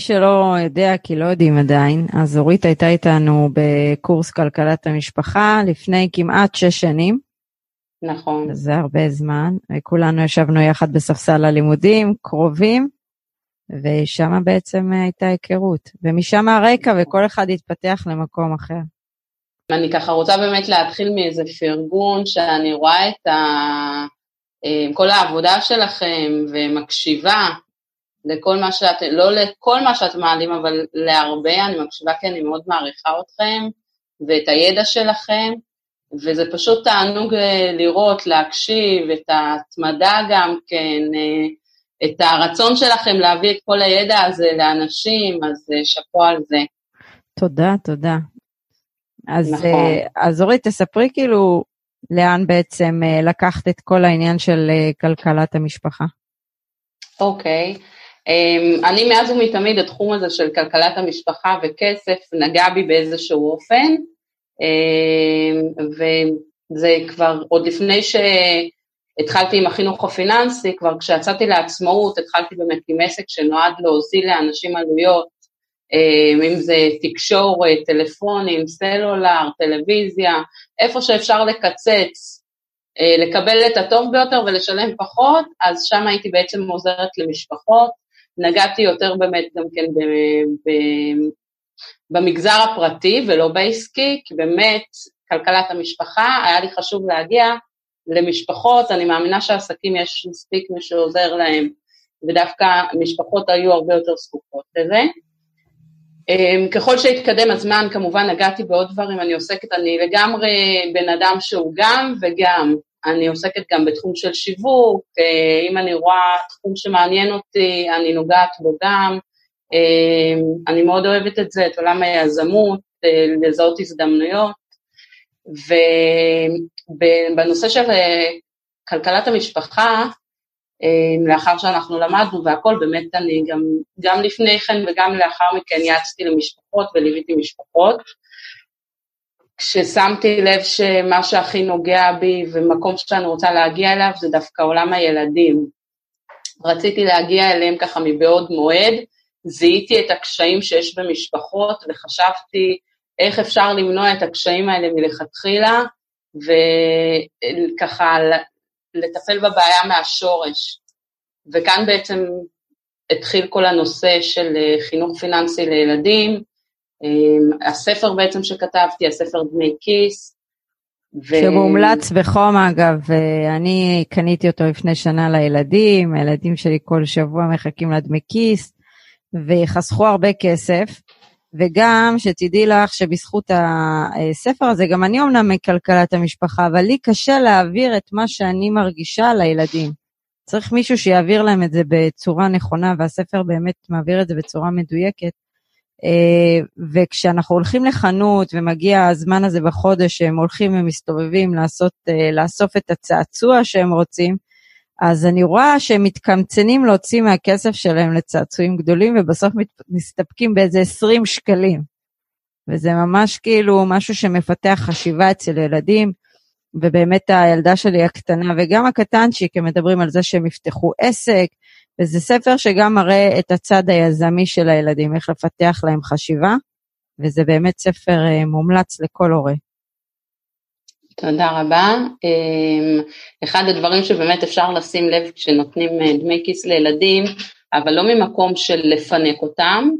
למי שלא יודע, כי לא יודעים עדיין, אז אורית הייתה איתנו בקורס כלכלת המשפחה לפני כמעט שש שנים. נכון. זה הרבה זמן, וכולנו ישבנו יחד בספסל הלימודים, קרובים, ושם בעצם הייתה היכרות. ומשם הרקע, וכל אחד התפתח למקום אחר. אני ככה רוצה באמת להתחיל מאיזה פרגון, שאני רואה את ה... אה, כל העבודה שלכם ומקשיבה לכל מה שאת, לא לכל מה שאת מעלים, אבל להרבה, אני מקשיבה כי אני מאוד מעריכה אתכם ואת הידע שלכם, וזה פשוט תענוג אה, לראות, להקשיב, את ההתמדה גם כן, אה, את הרצון שלכם להביא את כל הידע הזה לאנשים, אז שאפו על זה. תודה, תודה. אז, נכון. אז אורית, תספרי כאילו לאן בעצם לקחת את כל העניין של כלכלת המשפחה. אוקיי. Okay. אמ, אני מאז ומתמיד התחום הזה של כלכלת המשפחה וכסף נגע בי באיזשהו אופן, אמ, וזה כבר עוד לפני שהתחלתי עם החינוך הפיננסי, כבר כשיצאתי לעצמאות התחלתי באמת עם עסק שנועד להוזיל לאנשים עלויות, אמ, אם זה תקשורת, טלפונים, סלולר, טלוויזיה, איפה שאפשר לקצץ, אה, לקבל את הטוב ביותר ולשלם פחות, אז שם הייתי בעצם עוזרת למשפחות. נגעתי יותר באמת גם כן ב, ב, במגזר הפרטי ולא בעסקי, כי באמת כלכלת המשפחה, היה לי חשוב להגיע למשפחות, אני מאמינה שעסקים יש מספיק מי שעוזר להם, ודווקא משפחות היו הרבה יותר זקוקות לזה. אמ, ככל שהתקדם הזמן, כמובן נגעתי בעוד דברים, אני עוסקת, אני לגמרי בן אדם שהוא גם וגם, אני עוסקת גם בתחום של שיווק, אה, אם אני רואה תחום שמעניין אותי, אני נוגעת בו גם. אה, אני מאוד אוהבת את זה, את עולם היזמות, אה, לזהות הזדמנויות. ובנושא של כלכלת המשפחה, לאחר שאנחנו למדנו והכל, באמת אני גם, גם לפני כן וגם לאחר מכן יעצתי למשפחות וליוויתי משפחות. כששמתי לב שמה שהכי נוגע בי ומקום שאני רוצה להגיע אליו זה דווקא עולם הילדים. רציתי להגיע אליהם ככה מבעוד מועד, זיהיתי את הקשיים שיש במשפחות וחשבתי איך אפשר למנוע את הקשיים האלה מלכתחילה, וככה לטפל בבעיה מהשורש. וכאן בעצם התחיל כל הנושא של חינוך פיננסי לילדים, הספר בעצם שכתבתי, הספר דמי כיס. ו... שמומלץ בחום אגב, אני קניתי אותו לפני שנה לילדים, הילדים שלי כל שבוע מחכים לדמי כיס, ויחסכו הרבה כסף, וגם שתדעי לך שבזכות הספר הזה, גם אני אומנם מכלכלת המשפחה, אבל לי קשה להעביר את מה שאני מרגישה לילדים. צריך מישהו שיעביר להם את זה בצורה נכונה, והספר באמת מעביר את זה בצורה מדויקת. אה, וכשאנחנו הולכים לחנות ומגיע הזמן הזה בחודש שהם הולכים ומסתובבים לעשות, אה, לאסוף את הצעצוע שהם רוצים, אז אני רואה שהם מתקמצנים להוציא מהכסף שלהם לצעצועים גדולים ובסוף מסתפקים באיזה 20 שקלים. וזה ממש כאילו משהו שמפתח חשיבה אצל ילדים, ובאמת הילדה שלי הקטנה וגם הקטנצ'יק, הם מדברים על זה שהם יפתחו עסק, וזה ספר שגם מראה את הצד היזמי של הילדים, איך לפתח להם חשיבה, וזה באמת ספר אה, מומלץ לכל הורה. תודה רבה. אמ, אחד הדברים שבאמת אפשר לשים לב כשנותנים אה, דמי כיס לילדים, אבל לא ממקום של לפנק אותם,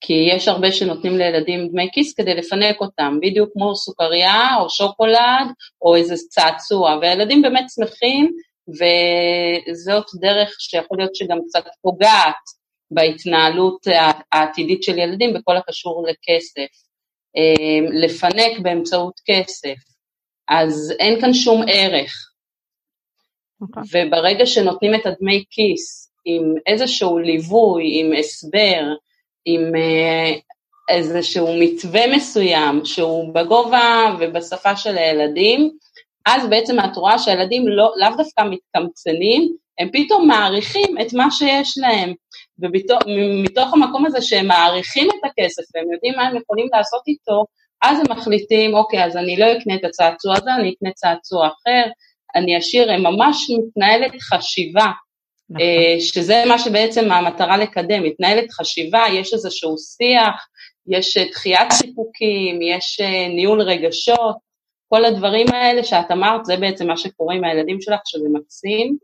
כי יש הרבה שנותנים לילדים דמי כיס כדי לפנק אותם, בדיוק כמו סוכריה או שוקולד או איזה צעצוע, והילדים באמת שמחים וזאת דרך שיכול להיות שגם קצת פוגעת בהתנהלות העתידית של ילדים בכל הקשור לכסף. אמ, לפנק באמצעות כסף, אז אין כאן שום ערך. Okay. אוקיי. וברגע שנותנים את הדמי כיס עם איזשהו ליווי, עם הסבר, עם אה, איזשהו מתווה מסוים שהוא בגובה ובשפה של הילדים, אז בעצם את רואה שהילדים לא, לאו דווקא מתקמצנים, הם פתאום מעריכים את מה שיש להם. ומתוך המקום הזה שהם מעריכים את הכסף והם יודעים מה הם יכולים לעשות איתו, אז הם מחליטים, אוקיי, אז אני לא אקנה את הצעצוע הזה, אני אקנה צעצוע אחר, אני אשאיר, הם ממש מתנהלת חשיבה נכון. שזה מה שבעצם המטרה לקדם, מתנהלת חשיבה, יש איזשהו שיח, יש דחיית סיפוקים, יש ניהול רגשות, כל הדברים האלה שאת אמרת, זה בעצם מה שקורה עם הילדים שלך, שזה מקסים,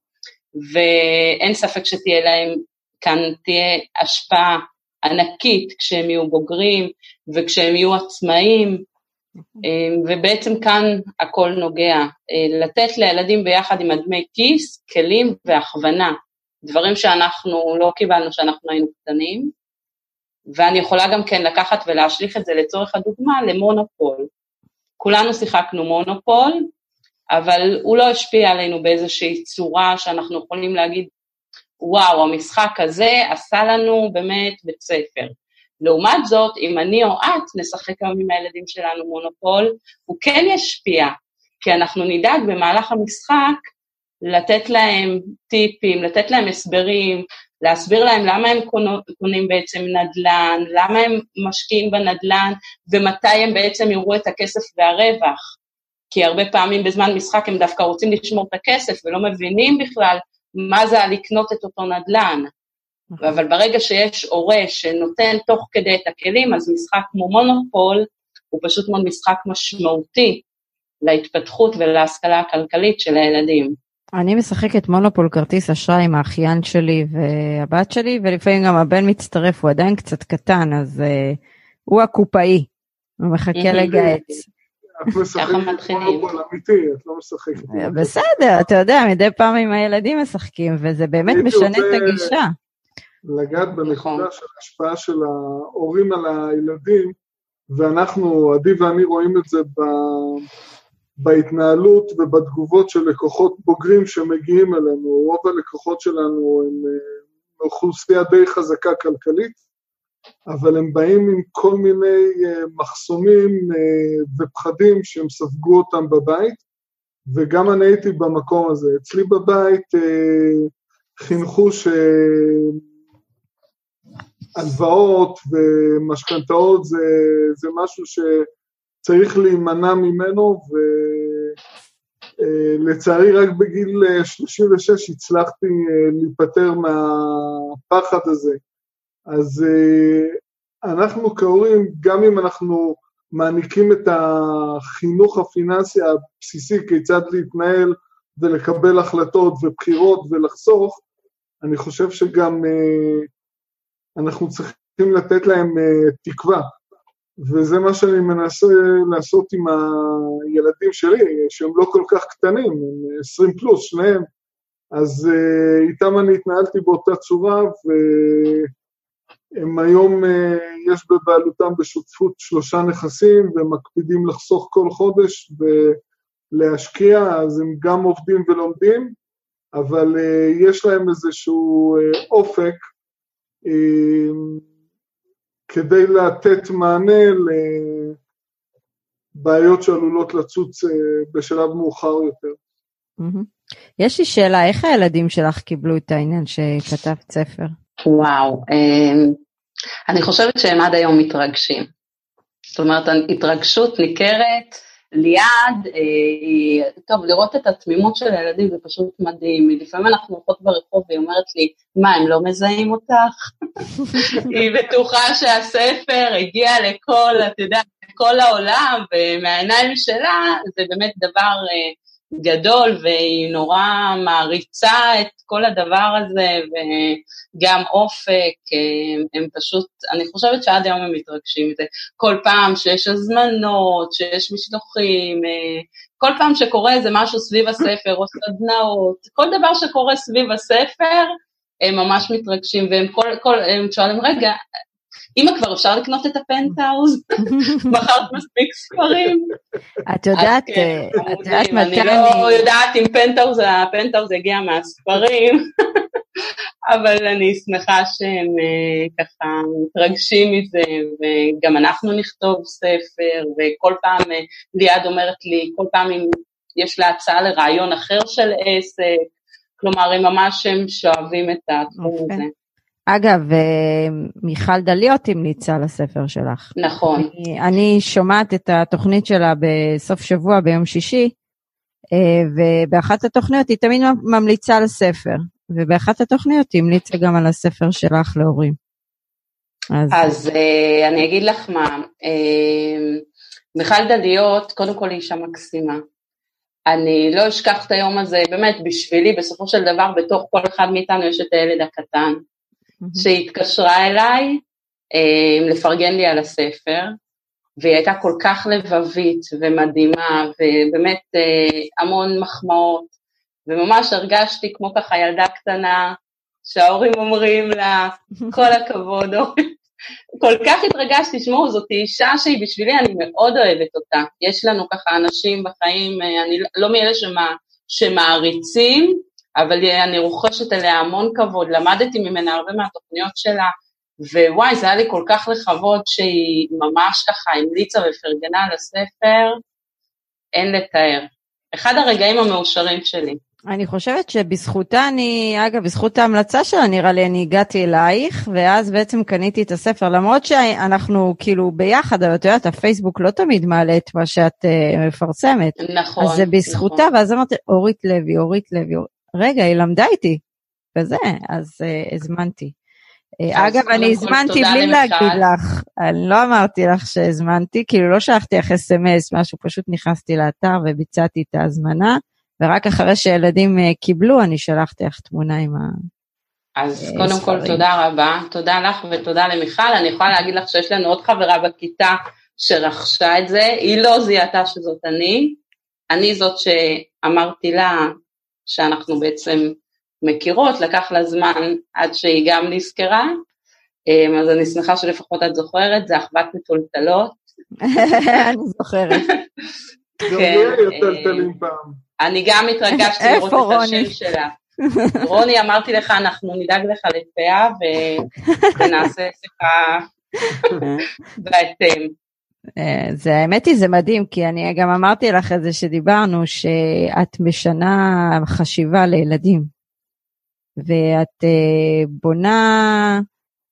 ואין ספק שתהיה להם, כאן תהיה השפעה ענקית כשהם יהיו בוגרים וכשהם יהיו עצמאים, אמ, ובעצם כאן הכל נוגע. אה, לתת לילדים ביחד עם הדמי כיס, כלים והכוונה, דברים שאנחנו לא קיבלנו כשאנחנו היינו קטנים, ואני יכולה גם כן לקחת ולהשליך את זה לצורך הדוגמה למונופול. כולנו שיחקנו מונופול, אבל הוא לא השפיע עלינו באיזושהי צורה שאנחנו יכולים להגיד, וואו, המשחק הזה עשה לנו באמת בית ספר. לעומת זאת, אם אני או את נשחק היום עם הילדים שלנו מונופול, הוא כן ישפיע, כי אנחנו נדאג במהלך המשחק לתת להם טיפים, לתת להם הסברים, להסביר להם למה הם קונים בעצם נדל"ן, למה הם משקיעים בנדל"ן ומתי הם בעצם יראו את הכסף והרווח. כי הרבה פעמים בזמן משחק הם דווקא רוצים לשמור את הכסף ולא מבינים בכלל מה זה לקנות את אותו נדל"ן. נכון. אבל ברגע שיש הורה שנותן תוך כדי את הכלים, אז משחק כמו מונופול הוא פשוט מאוד משחק משמעותי להתפתחות ולהשכלה הכלכלית של הילדים. אני משחקת מונופול כרטיס אשראי עם האחיין שלי והבת שלי, ולפעמים גם הבן מצטרף, הוא עדיין קצת קטן, אז uh, הוא הקופאי, הוא מחכה לגהץ. את משחקת מונופול אמיתי, את לא משחקת. בסדר, אתה יודע, מדי פעם עם הילדים משחקים, וזה באמת משנה את הגישה. לגעת בנקודה נכון. של ההשפעה של ההורים על הילדים, ואנחנו, עדי ואני רואים את זה ב... בהתנהלות ובתגובות של לקוחות בוגרים שמגיעים אלינו. רוב הלקוחות שלנו הם אה, אוכלוסייה די חזקה כלכלית, אבל הם באים עם כל מיני אה, מחסומים אה, ופחדים שהם ספגו אותם בבית, וגם אני הייתי במקום הזה. אצלי בבית חינכו שהלוואות ומשכנתאות זה, זה משהו שצריך להימנע ממנו, ולצערי רק בגיל 36 הצלחתי להיפטר מהפחד הזה. אז אנחנו כהורים, גם אם אנחנו מעניקים את החינוך הפיננסי הבסיסי, כיצד להתנהל ולקבל החלטות ובחירות ולחסוך, אני חושב שגם אנחנו צריכים לתת להם תקווה. וזה מה שאני מנסה לעשות עם הילדים שלי, שהם לא כל כך קטנים, הם 20 פלוס, שניהם. אז uh, איתם אני התנהלתי באותה צורה, והם היום, uh, יש בבעלותם בשותפות שלושה נכסים, והם מקפידים לחסוך כל חודש ולהשקיע, אז הם גם עובדים ולומדים, אבל uh, יש להם איזשהו אופק, כדי לתת מענה לבעיות שעלולות לצוץ אה, בשלב מאוחר יותר. יש לי שאלה, איך הילדים שלך קיבלו את העניין שכתבת ספר? וואו, אמ, אני חושבת שהם עד היום מתרגשים. זאת אומרת, התרגשות ניכרת, ליעד, אה, טוב, לראות את התמימות של הילדים זה פשוט מדהים. לפעמים אנחנו הולכות ברחוב והיא אומרת לי, מה, הם לא מזהים אותך? היא בטוחה שהספר הגיע לכל, אתה יודע, לכל העולם, ומהעיניים שלה זה באמת דבר אה, גדול, והיא נורא מעריצה את כל הדבר הזה, וגם אופק, הם, הם פשוט, אני חושבת שעד היום הם מתרגשים מזה. כל פעם שיש הזמנות, שיש משלוחים, כל פעם שקורה איזה משהו סביב הספר, או סדנאות, כל דבר שקורה סביב הספר, הם ממש מתרגשים, והם כל, כל, הם שואלים, רגע, אמא, כבר אפשר לקנות את הפנטהאוז? מכרת מספיק ספרים? את יודעת, כן, אה, את יודעת מתי אני... אני לא יודעת אם פנטהאוז, הפנטהאוז הגיע מהספרים, אבל אני שמחה שהם אה, ככה מתרגשים מזה, וגם אנחנו נכתוב ספר, וכל פעם אה, ליעד אומרת לי, כל פעם אם יש לה הצעה לרעיון אחר של עסק, כלומר, הם ממש הם שואבים את התחום. הזה. אגב, אה, מיכל דליות המליצה על הספר שלך. נכון. אני, אני שומעת את התוכנית שלה בסוף שבוע, ביום שישי, אה, ובאחת התוכניות היא תמיד ממליצה על ספר. ובאחת התוכניות המליצה גם על הספר שלך להורים. אז, אז uh, אני אגיד לך מה, מיכל דליות, קודם כל היא אישה מקסימה. אני לא אשכח את היום הזה, באמת, בשבילי, בסופו של דבר, בתוך כל אחד מאיתנו יש את הילד הקטן. שהתקשרה אליי uh, לפרגן לי על הספר, והיא הייתה כל כך לבבית ומדהימה, ובאמת uh, המון מחמאות, וממש הרגשתי כמו ככה ילדה קטנה, שההורים אומרים לה, כל הכבוד, כל כך התרגשתי, תשמעו, זאת אישה שהיא בשבילי, אני מאוד אוהבת אותה. יש לנו ככה אנשים בחיים, אה, אני לא מאלה שמה, שמעריצים, אבל אני רוכשת עליה המון כבוד, למדתי ממנה הרבה מהתוכניות שלה, ווואי, זה היה לי כל כך לכבוד שהיא ממש ככה המליצה ופרגנה על הספר, אין לתאר. אחד הרגעים המאושרים שלי. אני חושבת שבזכותה אני, אגב, בזכות ההמלצה שלה נראה לי אני הגעתי אלייך, ואז בעצם קניתי את הספר, למרות שאנחנו כאילו ביחד, אבל את יודעת, הפייסבוק לא תמיד מעלה את מה שאת uh, מפרסמת. נכון. אז זה בזכותה, נכון. ואז אמרתי, אורית לוי, אורית לוי, אור... רגע, היא למדה איתי, וזה, אז uh, הזמנתי. Uh, אגב, אני הזמנתי בלי להגיד לך, אני לא אמרתי לך שהזמנתי, כאילו לא שלחתי לך אס.אם.אס, משהו, פשוט נכנסתי לאתר וביצעתי את ההזמנה. ורק אחרי שילדים אה, קיבלו, אני שלחתי לך תמונה עם ה... אז אה, קודם כל תודה רבה, תודה לך ותודה למיכל, אני יכולה להגיד לך שיש לנו עוד חברה בכיתה שרכשה את זה, היא לא זיהתה שזאת אני, אני זאת שאמרתי לה שאנחנו בעצם מכירות, לקח לה זמן עד שהיא גם נזכרה, אה, אז אני שמחה שלפחות את זוכרת, זה אחוות מטולטלות. אני זוכרת. גם לי היו טלטלים פעם. אני גם התרגשתי לראות את השם שלה. רוני, אמרתי לך, אנחנו נדאג לך לפאה ונעשה שיחה בהתאם. אה, זה האמת היא זה מדהים כי אני גם אמרתי לך את זה שדיברנו שאת משנה חשיבה לילדים. ואת אה, בונה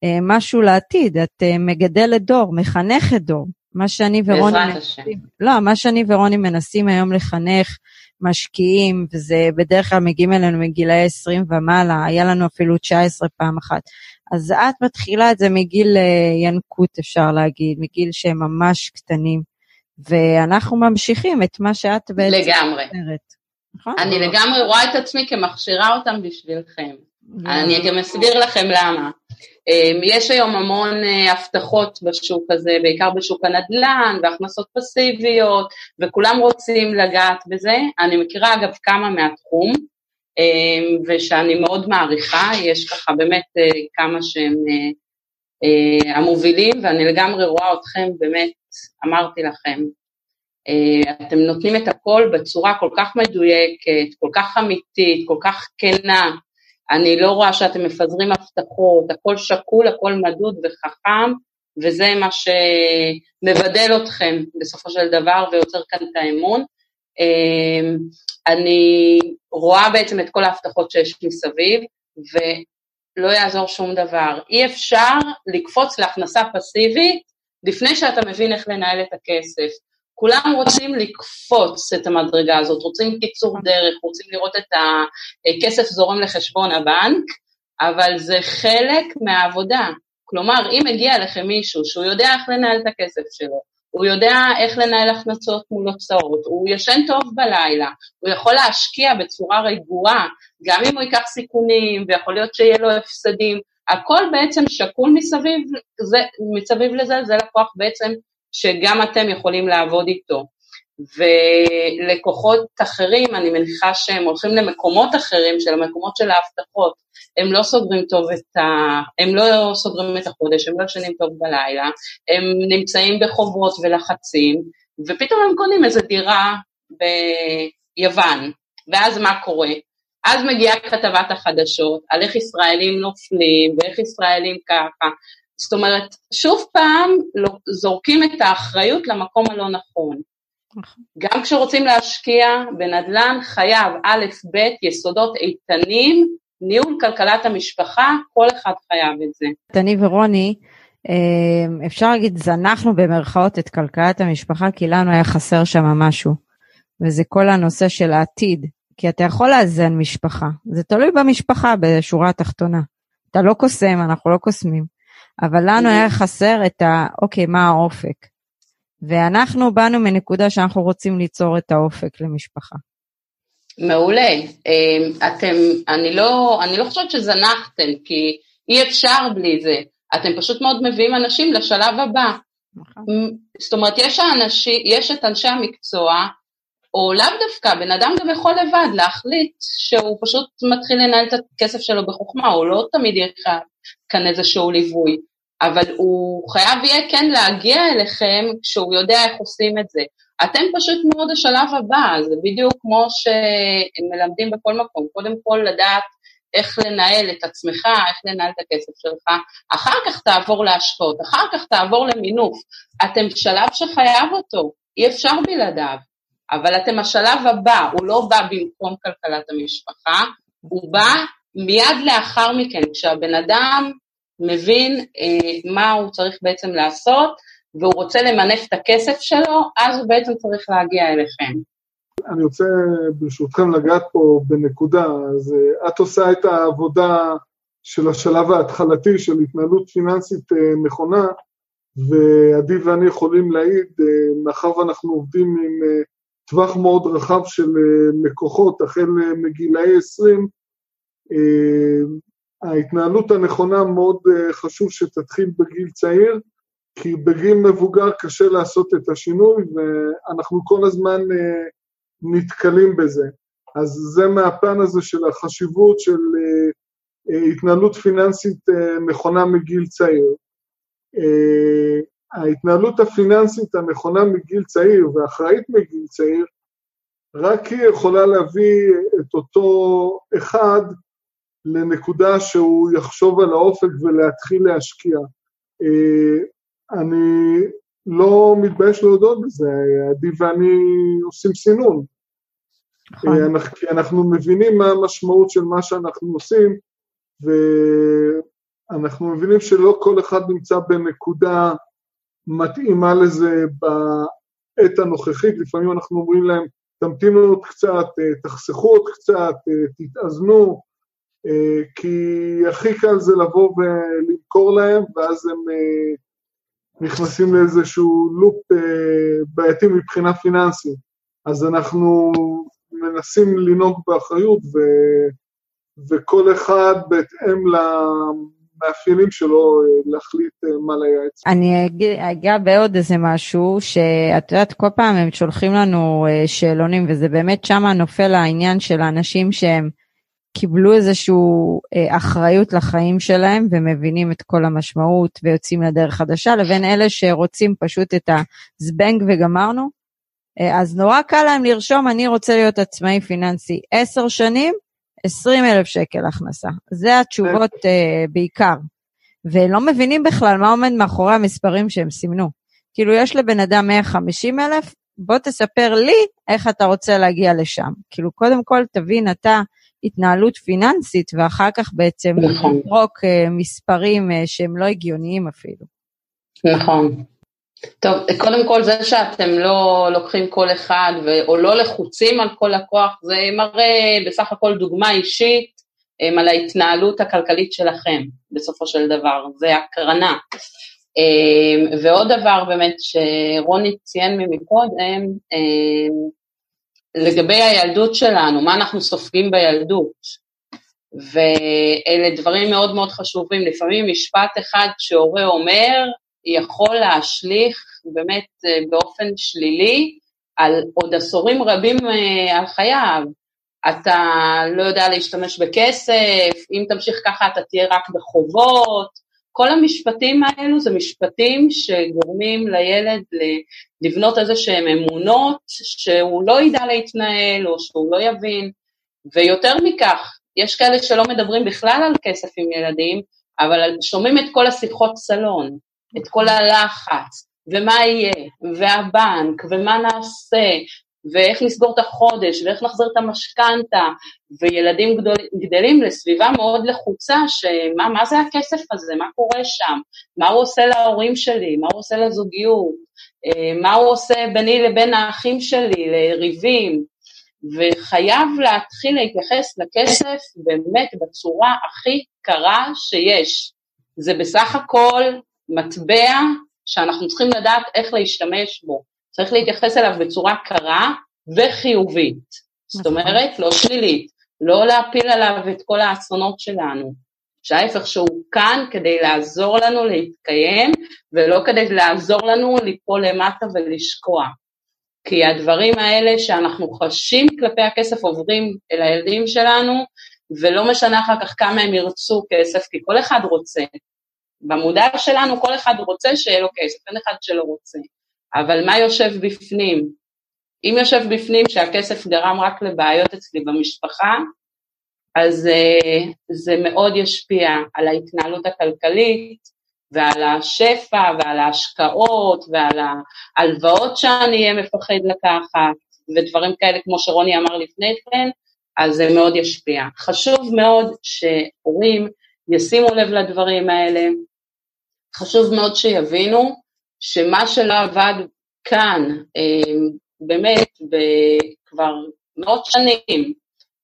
אה, משהו לעתיד. את מגדלת דור מחנכת דור. מה שאני ורוני מנסים, לא מה שאני ורוני מנסים היום לחנך משקיעים, וזה בדרך כלל מגיעים אלינו מגילאי 20 ומעלה, היה לנו אפילו 19 פעם אחת. אז את מתחילה את זה מגיל אה, ינקות, אפשר להגיד, מגיל שהם ממש קטנים, ואנחנו ממשיכים את מה שאת בעצם לגמרי. אומרת. נכון? אני לגמרי רואה את עצמי כמכשירה אותם בשבילכם. אני גם אסביר לכם למה. אמ, יש היום המון אה, הבטחות בשוק הזה, בעיקר בשוק הנדל"ן והכנסות פסיביות, וכולם רוצים לגעת בזה. אני מכירה אגב כמה מהתחום, ושאני מאוד מעריכה, יש ככה באמת אה, כמה שהם אה, המובילים, ואני לגמרי רואה אתכם, באמת, אמרתי לכם, אתם נותנים את הכל בצורה כל כך מדויקת, כל כך אמיתית, כל כך כנה, אני לא רואה שאתם מפזרים הבטחות, הכל שקול, הכל מדוד וחכם, וזה מה שמבדל אתכם בסופו של דבר ויוצר כאן את האמון. אמ, אני רואה בעצם את כל ההבטחות שיש מסביב, ולא יעזור שום דבר. אי אפשר לקפוץ להכנסה פסיבית לפני שאתה מבין איך לנהל את הכסף. כולם רוצים לקפוץ את המדרגה הזאת, רוצים קיצור דרך, רוצים לראות את הכסף זורם לחשבון הבנק, אבל זה חלק מהעבודה. כלומר, אם מגיע לכם מישהו שהוא יודע איך לנהל את הכסף שלו, הוא יודע איך לנהל הכנסות מול הוצאות, הוא ישן טוב בלילה, הוא יכול להשקיע בצורה רגועה, גם אם הוא ייקח סיכונים, ויכול להיות שיהיה לו הפסדים, הכל בעצם שקול מסביב, זה, מסביב לזה, זה לקוח בעצם שגם אתם יכולים לעבוד איתו. ולקוחות אחרים, אני מניחה שהם הולכים למקומות אחרים, של המקומות של ההבטחות, הם לא סוגרים טוב את ה... הם לא סוגרים את החודש, הם לא ישנים טוב בלילה, הם נמצאים בחובות ולחצים, ופתאום הם קונים איזו דירה ביוון, ואז מה קורה? אז מגיעה כתבת החדשות על איך ישראלים נופלים ואיך ישראלים ככה, זאת אומרת, שוב פעם לא, זורקים את האחריות למקום הלא נכון. נכון. גם כשרוצים להשקיע בנדל"ן חייב א', ב', יסודות איתנים, ניהול כלכלת המשפחה, כל אחד חייב את זה. אני ורוני, אה, אפשר להגיד, זנחנו במרכאות את כלכלת המשפחה, כי לנו היה חסר שם משהו, וזה כל הנושא של העתיד. כי אתה יכול לאזן משפחה, זה תלוי במשפחה בשורה התחתונה. אתה לא קוסם, אנחנו לא קוסמים, אבל לנו היה חסר את ה... אוקיי, מה האופק? ואנחנו באנו מנקודה שאנחנו רוצים ליצור את האופק למשפחה. מעולה. אמ, אתם, אני לא, אני לא חושבת שזנחתם, כי אי אפשר בלי זה. אתם פשוט מאוד מביאים אנשים לשלב הבא. נכון. זאת אומרת, יש, האנשי, יש את אנשי המקצוע, או לאו דווקא, בן אדם גם יכול לבד להחליט שהוא פשוט מתחיל לנהל את הכסף שלו בחוכמה, הוא לא תמיד יהיה כאן איזשהו ליווי, אבל הוא חייב יהיה כן להגיע אליכם כשהוא יודע איך עושים את זה. אתם פשוט מאוד השלב הבא, זה בדיוק כמו שמלמדים בכל מקום, קודם כל לדעת איך לנהל את עצמך, איך לנהל את הכסף שלך, אחר כך תעבור להשקעות, אחר כך תעבור למינוף. אתם שלב שחייב אותו, אי אפשר בלעדיו, אבל אתם השלב הבא, הוא לא בא במקום כלכלת המשפחה, הוא בא מיד לאחר מכן, כשהבן אדם מבין אה, מה הוא צריך בעצם לעשות, והוא רוצה למנף את הכסף שלו, אז הוא בעצם צריך להגיע אליכם. אני רוצה ברשותכם לגעת פה בנקודה, אז אה, את עושה את העבודה של השלב ההתחלתי של התנהלות פיננסית אה, נכונה, ועדי ואני יכולים להעיד, אה, מאחר ואנחנו עובדים עם טווח מאוד רחב של לקוחות, החל מגילאי 20, ההתנהלות הנכונה מאוד חשוב שתתחיל בגיל צעיר, כי בגיל מבוגר קשה לעשות את השינוי, ואנחנו כל הזמן נתקלים בזה. אז זה מהפן הזה של החשיבות של uh, התנהלות פיננסית נכונה מגיל צעיר. ההתנהלות הפיננסית הנכונה מגיל צעיר ואחראית מגיל צעיר, רק היא יכולה להביא את אותו אחד לנקודה שהוא יחשוב על האופק ולהתחיל להשקיע. אני לא מתבייש להודות בזה, עדי ואני עושים סינון. נכון. אה, אנחנו, כי אנחנו מבינים מה המשמעות של מה שאנחנו עושים, ואנחנו מבינים שלא כל אחד נמצא בנקודה מתאימה לזה בעת הנוכחית, לפעמים אנחנו אומרים להם, תמתינו עוד קצת, אה, תחסכו עוד קצת, אה, תתאזנו, כי הכי קל זה לבוא ולמכור להם, ואז הם נכנסים לאיזשהו לופ בעייתי מבחינה פיננסית. אז אנחנו מנסים לנהוג באחריות, ו, וכל אחד בהתאם למאפיינים שלו להחליט אה, מה לייעץ. אני אגע בעוד איזה משהו, שאת יודעת, כל פעם הם שולחים לנו אה, שאלונים, וזה באמת שמה נופל העניין של האנשים שהם קיבלו איזושהי אה, אחריות לחיים שלהם ומבינים את כל המשמעות ויוצאים לדרך חדשה, לבין אלה שרוצים פשוט את הזבנג וגמרנו. אה, אז נורא קל להם לרשום, אני רוצה להיות עצמאי פיננסי. עשר שנים, עשרים אלף שקל הכנסה. זה התשובות uh, בעיקר. ולא מבינים בכלל מה עומד מאחורי המספרים שהם סימנו. כאילו, יש לבן אדם 150 אלף, בוא תספר לי איך אתה רוצה להגיע לשם. כאילו, קודם כל תבין אתה התנהלות פיננסית, ואחר כך בעצם נכון. לזרוק uh, מספרים uh, שהם לא הגיוניים אפילו. נכון. טוב, קודם כל זה שאתם לא לוקחים כל אחד ו... או לא לחוצים על כל לקוח, זה מראה בסך הכל דוגמה אישית הם, על ההתנהלות הכלכלית שלכם בסופו של דבר, זה הקרנה. ועוד דבר באמת שרוני ציין ממקודם, לגבי הילדות שלנו, מה אנחנו סופגים בילדות. ואלה דברים מאוד מאוד חשובים, לפעמים משפט אחד שהורה אומר, יכול להשליך באמת אה, באופן שלילי על עוד עשורים רבים אה, על חייו. אתה לא יודע להשתמש בכסף, אם תמשיך ככה אתה תהיה רק בחובות, כל המשפטים האלו זה משפטים שגורמים לילד לבנות איזה שהם אמונות שהוא לא ידע להתנהל או שהוא לא יבין, ויותר מכך, יש כאלה שלא מדברים בכלל על כסף עם ילדים, אבל שומעים את כל השיחות סלון, את כל הלחץ, ומה יהיה, והבנק, ומה נעשה, ואיך נסגור את החודש, ואיך נחזיר את המשכנתה, וילדים גדול, גדלים לסביבה מאוד לחוצה, שמה מה זה הכסף הזה, מה קורה שם, מה הוא עושה להורים שלי, מה הוא עושה לזוגיות, אה, מה הוא עושה ביני לבין האחים שלי, לריבים, וחייב להתחיל להתייחס לכסף באמת בצורה הכי קרה שיש. זה בסך הכל מטבע שאנחנו צריכים לדעת איך להשתמש בו. צריך להתייחס אליו בצורה קרה וחיובית. זאת נכון. אומרת, לא שלילית, לא להפיל עליו את כל האסונות שלנו. שההפך שהוא כאן כדי לעזור לנו להתקיים, ולא כדי לעזור לנו ליפול למטה ולשקוע. כי הדברים האלה שאנחנו חשים כלפי הכסף עוברים אל הילדים שלנו, ולא משנה אחר כך כמה הם ירצו כסף, כי כל אחד רוצה. במודע שלנו כל אחד רוצה שיהיה לו כסף, אין אחד שלא רוצה. אבל מה יושב בפנים? אם יושב בפנים שהכסף גרם רק לבעיות אצלי במשפחה, אז uh, זה מאוד ישפיע על ההתנהלות הכלכלית ועל השפע ועל ההשקעות ועל ההלוואות שאני אהיה מפחד לקחת ודברים כאלה כמו שרוני אמר לפני כן, אז זה מאוד ישפיע. חשוב מאוד שהורים ישימו לב לדברים האלה, חשוב מאוד שיבינו שמה שלא עבד כאן, אה, באמת, כבר מאות שנים,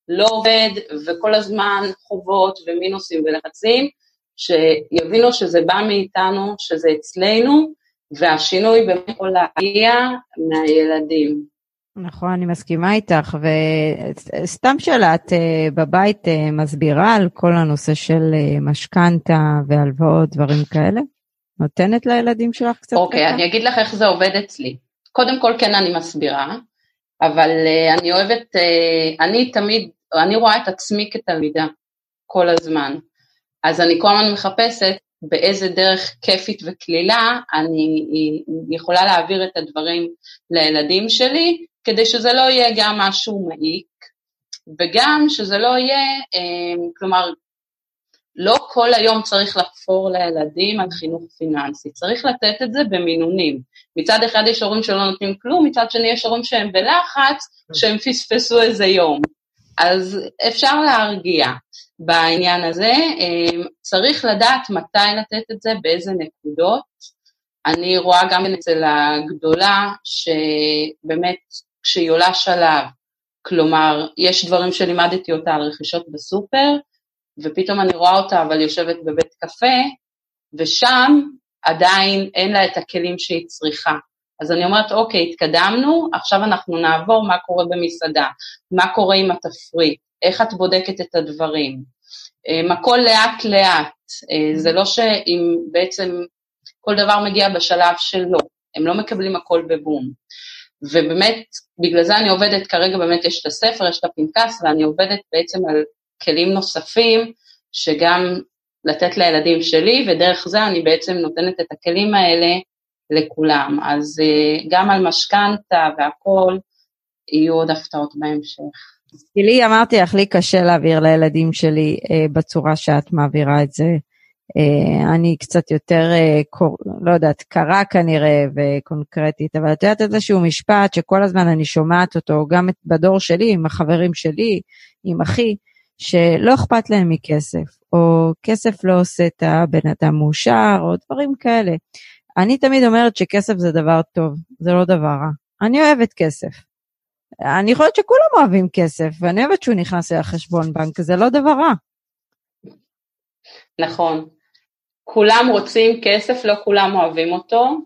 לא עובד וכל הזמן חובות ומינוסים ולחצים, שיבינו שזה בא מאיתנו, שזה אצלנו, והשינוי באמת יכול להגיע מהילדים. נכון, אני מסכימה איתך, וסתם שאלה, את אה, בבית אה, מסבירה על כל הנושא של משכנתה והלוואות, דברים כאלה? נותנת לילדים שלך קצת? אוקיי, okay, אני אגיד לך איך זה עובד אצלי. קודם כל כן אני מסבירה, אבל אני אוהבת, אני תמיד אני רואה את עצמי כתלמידה כל הזמן, אז אני כל הזמן מחפשת באיזה דרך כיפית וקלילה אני יכולה להעביר את הדברים לילדים שלי, כדי שזה לא יהיה גם משהו מעיק, וגם שזה לא יהיה, אה, כלומר, לא כל היום צריך לחפור לילדים על חינוך פיננסי, צריך לתת את זה במינונים. מצד אחד יש הורים שלא נותנים כלום, מצד שני יש הורים שהם בלחץ, שהם פספסו איזה יום. אז אפשר להרגיע בעניין הזה, אמ, צריך לדעת מתי לתת את זה, באיזה נקודות. אני רואה גם אצל הגדולה, שבאמת כשהיא עולה שלב, כלומר, יש דברים שלימדתי אותה על רכישות בסופר, ופתאום אני רואה אותה אבל יושבת בבית קפה, ושם עדיין אין לה את הכלים שהיא צריכה. אז אני אומרת, אוקיי, התקדמנו, עכשיו אנחנו נעבור מה קורה במסעדה, מה קורה עם התפריט, איך את בודקת את הדברים. הכל לאט לאט, אה, זה לא שאם בעצם כל דבר מגיע בשלב שלו, הם לא מקבלים הכל בבום. ובאמת, בגלל זה אני עובדת, כרגע באמת יש את הספר, יש את הפנקס, ואני עובדת בעצם על כלים נוספים, שגם לתת לילדים שלי, ודרך זה אני בעצם נותנת את הכלים האלה לכולם. אז אה, גם על משכנתה והכול, יהיו עוד הפתעות בהמשך. כי לי, אמרתי לך, לי קשה להעביר לילדים שלי אה, בצורה שאת מעבירה את זה. אה, אני קצת יותר, אה, קור, לא יודעת, קרה כנראה וקונקרטית, אבל את יודעת איזשהו משפט שכל הזמן אני שומעת אותו, גם בדור שלי, עם החברים שלי, עם אחי, שלא אכפת להם מכסף, או כסף לא עושה את הבן אדם מאושר, או דברים כאלה. אני תמיד אומרת שכסף זה דבר טוב, זה לא דבר רע. אני אוהבת כסף. אני חושבת שכולם אוהבים כסף, ואני אוהבת שהוא נכנס לחשבון בנק, זה לא דבר רע. נכון. כולם רוצים כסף, לא כולם אוהבים אותו.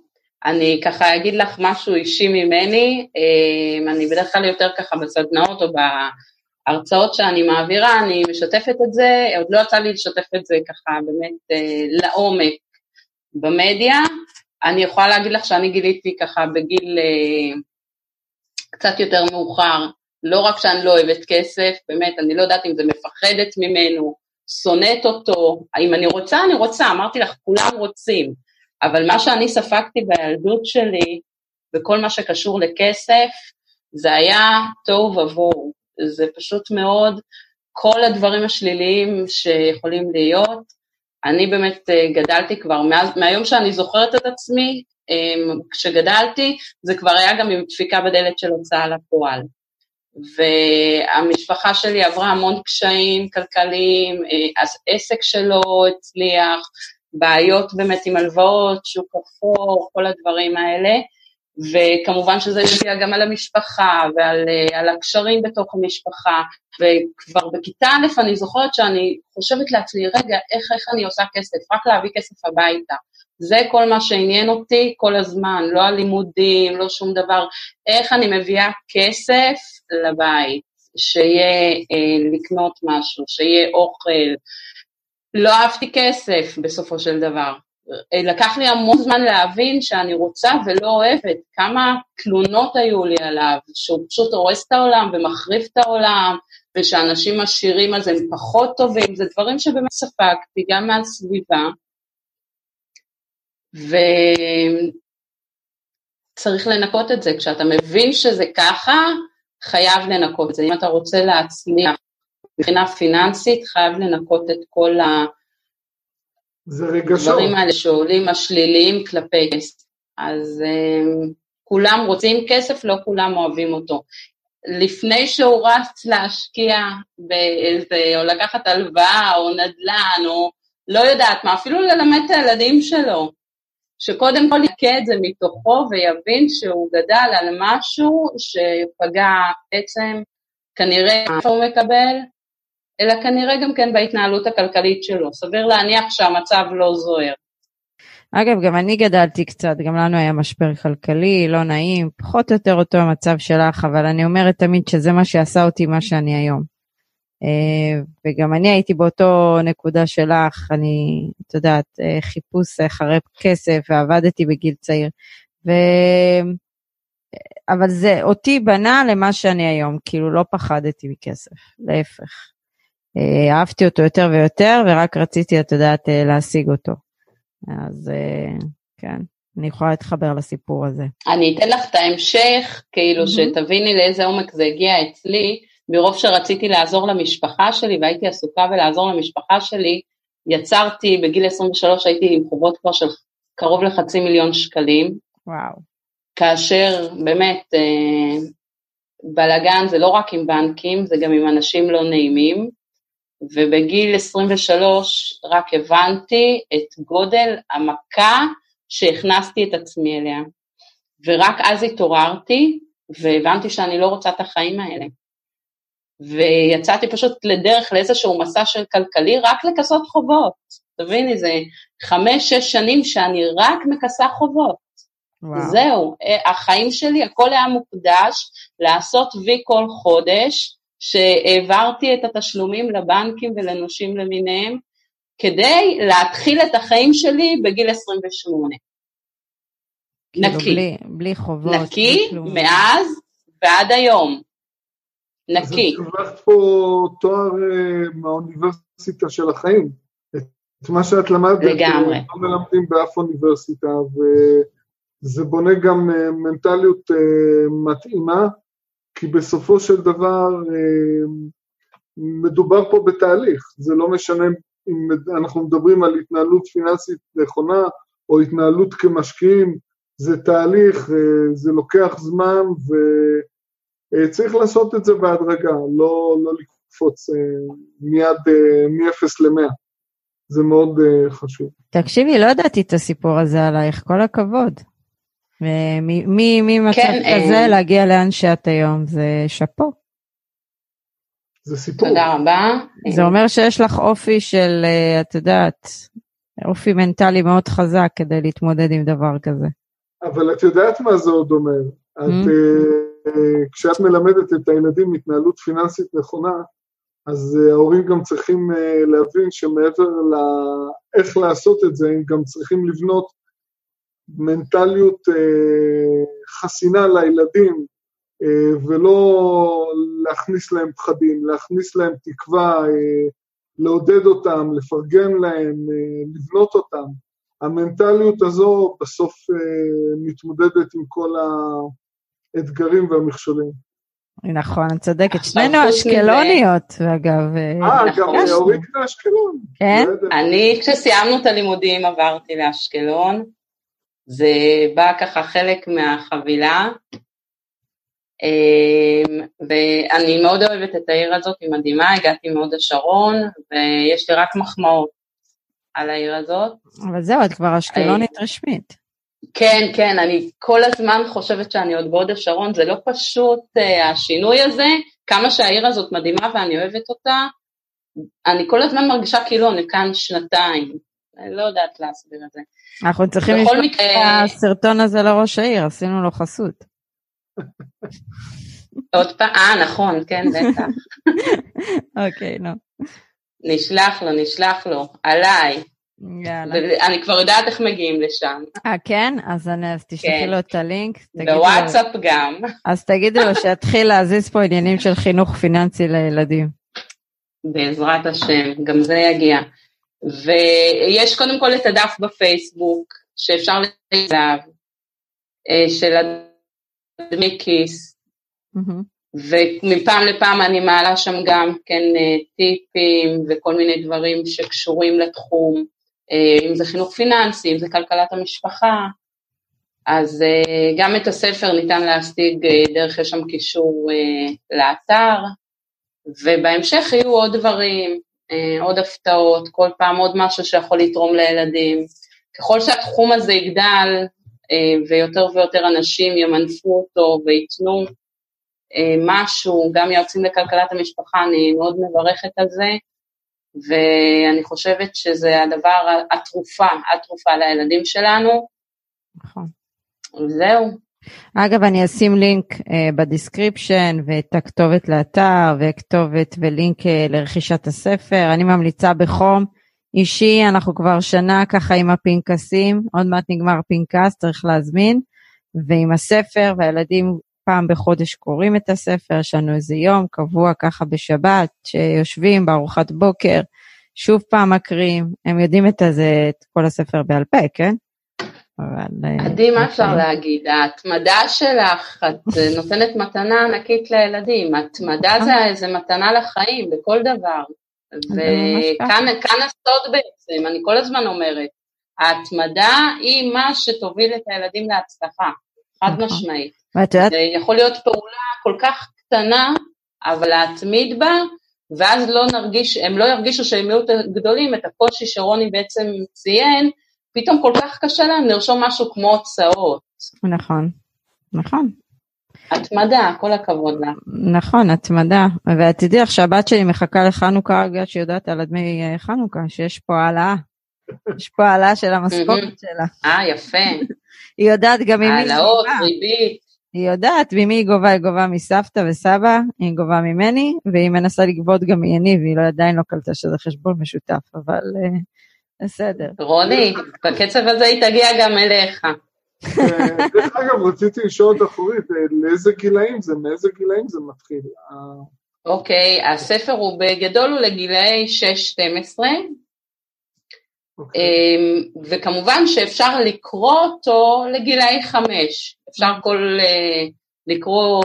אני ככה אגיד לך משהו אישי ממני, אה, אני בדרך כלל יותר ככה בסדנאות או בהרצאות שאני מעבירה, אני משתפת את זה, עוד לא יצא לי לשתף את זה ככה באמת אה, לעומק במדיה. אני יכולה להגיד לך שאני גיליתי ככה בגיל אה, קצת יותר מאוחר, לא רק שאני לא אוהבת כסף, באמת, אני לא יודעת אם זה מפחדת ממנו, שונאת אותו, אם אני רוצה, אני רוצה, אמרתי לך, כולם רוצים, אבל מה שאני ספגתי בילדות שלי, וכל מה שקשור לכסף, זה היה תוהו ובוהו, זה פשוט מאוד, כל הדברים השליליים שיכולים להיות, אני באמת אה, גדלתי כבר, מאז, מהיום שאני זוכרת את עצמי, אמ, כשגדלתי, זה כבר היה גם עם דפיקה בדלת של הוצאה לפועל. והמשפחה שלי עברה המון קשיים כלכליים, אה, אז עסק שלו הצליח, בעיות באמת עם הלוואות, שוק אפור, כל הדברים האלה, וכמובן שזה משפיע גם על המשפחה ועל על הקשרים בתוך המשפחה, וכבר בכיתה א' אני זוכרת שאני חושבת לעצמי, רגע, איך, איך אני עושה כסף? רק להביא כסף הביתה. זה כל מה שעניין אותי כל הזמן, לא הלימודים, לא שום דבר. איך אני מביאה כסף לבית, שיהיה אה, לקנות משהו, שיהיה אוכל. לא אהבתי כסף בסופו של דבר. אה, לקח לי המון זמן להבין שאני רוצה ולא אוהבת, כמה תלונות היו לי עליו, שהוא פשוט הורס את העולם ומחריף את העולם, ושאנשים עשירים אז הם פחות טובים, זה דברים שבאמת ספגתי גם מהסביבה. וצריך לנקות את זה, כשאתה מבין שזה ככה, חייב לנקות את זה. אם אתה רוצה להצליח מבחינה פיננסית, חייב לנקות את כל ה... זה רגשות. הדברים האלה שעולים השליליים כלפי כסף. אז um, כולם רוצים כסף, לא כולם אוהבים אותו. לפני שהוא רץ להשקיע באיזה, או לקחת הלוואה, או נדל"ן, או לא יודעת מה, אפילו ללמד את הילדים שלו, שקודם כל יקה את זה מתוכו ויבין שהוא גדל על משהו שפגע בעצם כנראה איפה הוא מקבל, אלא כנראה גם כן בהתנהלות הכלכלית שלו. סביר להניח שהמצב לא זוהר. אגב, גם אני גדלתי קצת, גם לנו היה משבר כלכלי, לא נעים, פחות או יותר אותו המצב שלך, אבל אני אומרת תמיד שזה מה שעשה אותי מה שאני היום. אה, וגם אני הייתי באותו נקודה שלך, אני, את יודעת, אה, חיפוש אחרי כסף, ועבדתי בגיל צעיר. ו... אבל זה אותי בנה למה שאני היום, כאילו לא פחדתי מכסף, להפך. אה, אהבתי אותו יותר ויותר, ורק רציתי, את יודעת, להשיג אותו. אז כן, אני יכולה להתחבר לסיפור הזה. אני אתן לך את ההמשך, כאילו mm-hmm. שתביני לאיזה עומק זה הגיע אצלי. מרוב שרציתי לעזור למשפחה שלי והייתי עסוקה בלעזור למשפחה שלי, יצרתי, בגיל 23 הייתי עם חובות כבר של קרוב לחצי מיליון שקלים. וואו. כאשר באמת אה, בלאגן זה לא רק עם בנקים, זה גם עם אנשים לא נעימים, ובגיל 23 רק הבנתי את גודל המכה שהכנסתי את עצמי אליה. ורק אז התעוררתי והבנתי שאני לא רוצה את החיים האלה. ויצאתי פשוט לדרך לאיזשהו מסע של כלכלי רק לכסות חובות. תביני, זה חמש-שש שנים שאני רק מכסה חובות. וואו. זהו, החיים שלי, הכל היה מוקדש לעשות וי כל חודש, שהעברתי את התשלומים לבנקים ולנושים למיניהם, כדי להתחיל את החיים שלי בגיל 28. כאילו נקי. בלי, בלי חובות. נקי, בלי מאז ועד היום. נקי. אז את הרווחת פה תואר uh, מהאוניברסיטה של החיים. את מה שאת למדת, לגמרי. לא מלמדים באף אוניברסיטה, וזה בונה גם uh, מנטליות uh, מתאימה, כי בסופו של דבר uh, מדובר פה בתהליך, זה לא משנה אם אנחנו מדברים על התנהלות פיננסית נכונה, או התנהלות כמשקיעים, זה תהליך, זה לוקח זמן, ו... אה, לעשות את זה בהדרגה, לא, לא לקפוץ אה, מיד אה, מ-0 ל-100. זה מאוד חשוב. תקשיבי, לא ידעתי את הסיפור הזה עלייך, כל הכבוד. ממצב כן, כזה להגיע לאן שאת היום, זה שאפו. זה סיפור. תודה רבה. זה אומר שיש לך אופי של, את יודעת, אופי מנטלי מאוד חזק כדי להתמודד עם דבר כזה. אבל את יודעת מה זה עוד אומר. את, mm-hmm. כשאת מלמדת את הילדים התנהלות פיננסית נכונה, אז אה, ההורים גם צריכים אה, להבין שמעבר לאיך לעשות את זה, הם גם צריכים לבנות מנטליות אה, חסינה לילדים, ולא להכניס להם פחדים, להכניס להם תקווה, לעודד אותם, לפרגן להם, לבנות אותם. המנטליות הזו בסוף מתמודדת עם כל. האתגרים והמכשולים. נכון, את צודקת. שנינו אשקלוניות, אגב. אה, גם אורית לאשקלון. כן? אני, כשסיימנו את הלימודים, עברתי לאשקלון. זה בא ככה חלק מהחבילה. אמ, ואני מאוד אוהבת את העיר הזאת, היא מדהימה, הגעתי מהוד השרון, ויש לי רק מחמאות על העיר הזאת. אבל זהו, את כבר אשקלונית רשמית. כן, כן, אני כל הזמן חושבת שאני עוד בהוד השרון, זה לא פשוט uh, השינוי הזה, כמה שהעיר הזאת מדהימה ואני אוהבת אותה, אני כל הזמן מרגישה כאילו אני כאן שנתיים, אני לא יודעת להסביר את זה. אנחנו צריכים לשלוח. את הסרטון הזה לראש העיר, עשינו לו חסות. עוד פעם, אה, נכון, כן, בטח. אוקיי, נו. נשלח לו, נשלח לו, עליי. יאללה. אני כבר יודעת איך מגיעים לשם. אה, כן? אז, אני, אז תשלחי כן. לו את הלינק. בוואטסאפ לו... גם. אז תגידי לו שיתחיל להזיז פה עניינים של חינוך פיננסי לילדים. בעזרת השם, גם זה יגיע. ויש קודם כל את הדף בפייסבוק, שאפשר לצלב, אה, של דמי כיס, mm-hmm. ומפעם לפעם אני מעלה שם גם כן אה, טיפים וכל מיני דברים שקשורים לתחום, אה, אם זה חינוך פיננסי, אם זה כלכלת המשפחה, אז גם את הספר ניתן להשיג דרך, יש שם קישור לאתר, ובהמשך יהיו עוד דברים, עוד הפתעות, כל פעם עוד משהו שיכול לתרום לילדים. ככל שהתחום הזה יגדל אה, ויותר ויותר אנשים ימנפו אותו וייתנו אה, משהו, גם יועצים לכלכלת המשפחה, אני מאוד מברכת על זה, ואני חושבת שזה הדבר, התרופה, התרופה לילדים שלנו. נכון. זהו. אגב, אני אשים לינק אה, ב description ואת הכתובת לאתר וכתובת ולינק אה, לרכישת הספר. אני ממליצה בחום אישי, אנחנו כבר שנה ככה עם הפנקסים, עוד מעט נגמר פנקס, צריך להזמין, ועם הספר, והילדים פעם בחודש קוראים את הספר, יש לנו איזה יום קבוע ככה בשבת, שיושבים בארוחת בוקר, שוב פעם מקריאים, הם יודעים את, הזה, את כל הספר בעל פה, כן? אבל... אה, עדי, מה אפשר אוקיי. להגיד? ההתמדה שלך, את נותנת מתנה ענקית לילדים, התמדה זה, זה מתנה לחיים, בכל דבר. וכאן הסוד בעצם, אני כל הזמן אומרת, ההתמדה היא מה שתוביל את הילדים להצלחה, חד נכון. משמעית. זה יכול להיות פעולה כל כך קטנה, אבל להתמיד בה, ואז לא נרגיש, הם לא ירגישו שהם מיעוט גדולים, את הקושי שרוני בעצם ציין, פתאום כל כך קשה להם לרשום משהו כמו הוצאות. נכון, נכון. התמדה, כל הכבוד לה. נכון, התמדה. ואת תדעי לך שהבת שלי מחכה לחנוכה, בגלל שהיא יודעת על דמי אה, חנוכה, שיש פה העלאה. יש פה העלאה של המשכורת שלה. אה, יפה. היא יודעת גם ממי היא גובה. העלאות, ריבית. היא יודעת ממי היא גובה, היא גובה מסבתא וסבא, היא גובה ממני, והיא מנסה לגבות גם מיניב, והיא לא, עדיין לא קלטה שזה חשבון משותף, אבל uh, בסדר. רוני, בקצב הזה היא תגיע גם אליך. דרך אגב, רציתי לשאול אותך אורית, לאיזה גילאים זה, מאיזה גילאים זה מתחיל? אוקיי, okay, הספר הוא בגדול הוא לגילאי 6-12, okay. אוקיי. אמ, וכמובן שאפשר לקרוא אותו לגילאי 5, אפשר כל, אה, לקרוא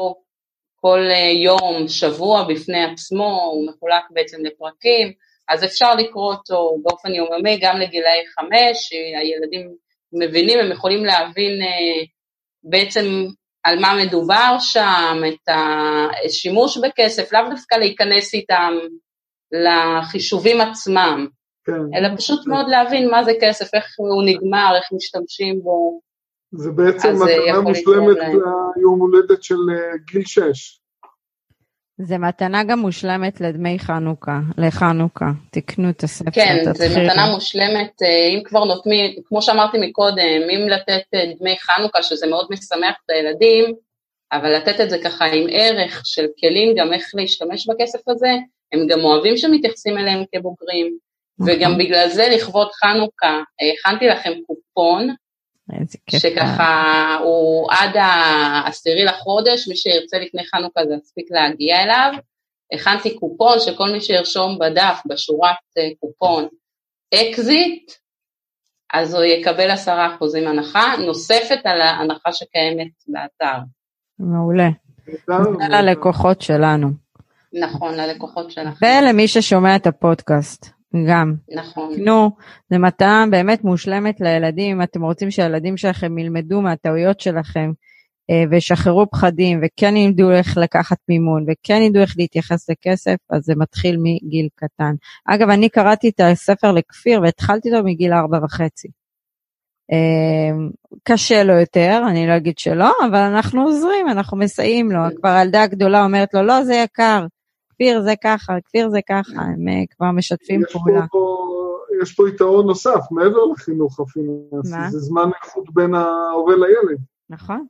כל אה, יום, שבוע בפני עצמו, הוא מחולק בעצם לפרקים, אז אפשר לקרוא אותו באופן יוממי גם לגילאי 5, הילדים מבינים, הם יכולים להבין אה, בעצם על מה מדובר שם, את השימוש בכסף, לאו דווקא להיכנס איתם לחישובים עצמם, כן. אלא פשוט כן. מאוד להבין מה זה כסף, איך הוא נגמר, איך משתמשים בו. זה בעצם מתנה מושלמת ליום הולדת של אה, גיל 6. זה מתנה גם מושלמת לדמי חנוכה, לחנוכה, תקנו את הספר, כן, זו מתנה מושלמת, אה, אם כבר נותנים, כמו שאמרתי מקודם, אם לתת אה, דמי חנוכה, שזה מאוד משמח את הילדים, אבל לתת את זה ככה עם ערך של כלים גם איך להשתמש בכסף הזה, הם גם אוהבים שמתייחסים אליהם כבוגרים, נכון. וגם בגלל זה לכבוד חנוכה הכנתי לכם קופון, שככה הוא עד העשירי לחודש, מי שירצה לפני חנוכה זה יספיק להגיע אליו. הכנתי קופון שכל מי שירשום בדף, בשורת אה, קופון אקזיט, אז הוא יקבל עשרה אחוזים הנחה, נוספת על ההנחה שקיימת באתר. מעולה. ללקוחות שלנו. נכון, ללקוחות שלכם. ולמי ששומע את הפודקאסט. גם. נכון. תקנו, זה מטרה באמת מושלמת לילדים, אם אתם רוצים שהילדים שלכם ילמדו מהטעויות שלכם אה, וישחררו פחדים וכן ידעו איך לקחת מימון וכן ידעו איך להתייחס לכסף, אז זה מתחיל מגיל קטן. אגב, אני קראתי את הספר לכפיר והתחלתי אותו מגיל ארבע וחצי. אה, קשה לו יותר, אני לא אגיד שלא, אבל אנחנו עוזרים, אנחנו מסייעים לו. כבר הילדה הגדולה אומרת לו, לא, זה יקר, כפיר זה ככה, כפיר זה ככה, הם אה, כבר משתפים פעולה. פה, יש פה יתרון נוסף, מעבר לחינוך הפיננסי, מה? זה זמן איכות בין ההורה לילד. נכון,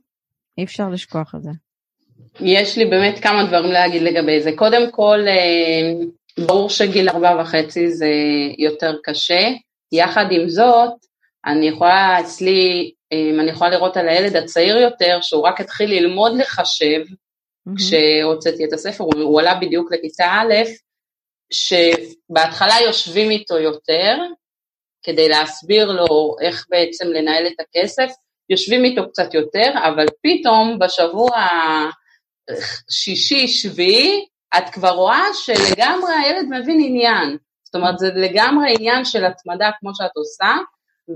אי אפשר לשכוח את זה. יש לי באמת כמה דברים להגיד לגבי זה. קודם כל, אה, ברור שגיל ארבע וחצי זה יותר קשה. יחד עם זאת, אני יכולה אצלי, אה, אני יכולה לראות על הילד הצעיר יותר, שהוא רק התחיל ללמוד לחשב. כשהוצאתי את הספר, הוא, הוא עלה בדיוק לכיתה א', שבהתחלה יושבים איתו יותר, כדי להסביר לו איך בעצם לנהל את הכסף, יושבים איתו קצת יותר, אבל פתאום בשבוע שישי, שביעי, את כבר רואה שלגמרי הילד מבין עניין. זאת אומרת, זה לגמרי עניין של התמדה כמו שאת עושה,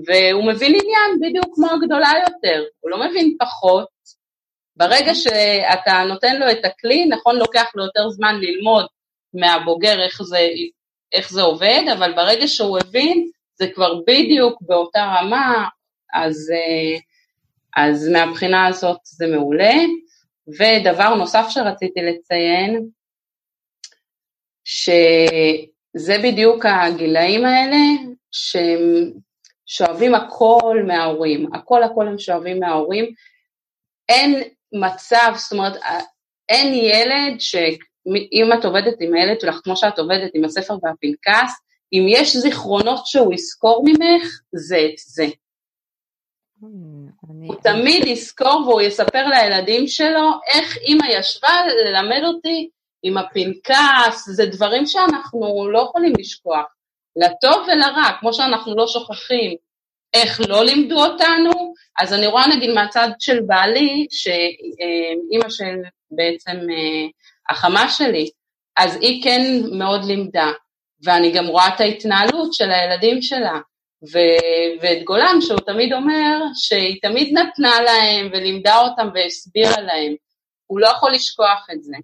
והוא מבין עניין בדיוק כמו הגדולה יותר, הוא לא מבין פחות. ברגע שאתה נותן לו את הכלי, נכון, לוקח לו יותר זמן ללמוד מהבוגר איך זה, איך זה עובד, אבל ברגע שהוא הבין, זה כבר בדיוק באותה רמה, אז, אה, אז מהבחינה הזאת זה מעולה. ודבר נוסף שרציתי לציין, שזה בדיוק הגילאים האלה שהם שואבים הכל מההורים, הכל הכל הם שואבים מההורים. אין מצב, זאת אומרת, אין ילד שאם את עובדת עם הילד שלך כמו שאת עובדת עם הספר והפנקס, אם יש זיכרונות שהוא יזכור ממך, זה את זה. אני... הוא תמיד יזכור והוא יספר לילדים שלו איך אימא ישבה ללמד אותי עם הפנקס, זה דברים שאנחנו לא יכולים לשכוח, לטוב ולרע, כמו שאנחנו לא שוכחים איך לא לימדו אותנו, אז אני רואה נגיד מהצד של בעלי, שאימא של בעצם אה, החמה שלי, אז היא כן מאוד לימדה, ואני גם רואה את ההתנהלות של הילדים שלה. ו- ואת גולן, שהוא תמיד אומר שהיא תמיד נתנה להם ולימדה אותם והסבירה להם. הוא לא יכול לשכוח את זה.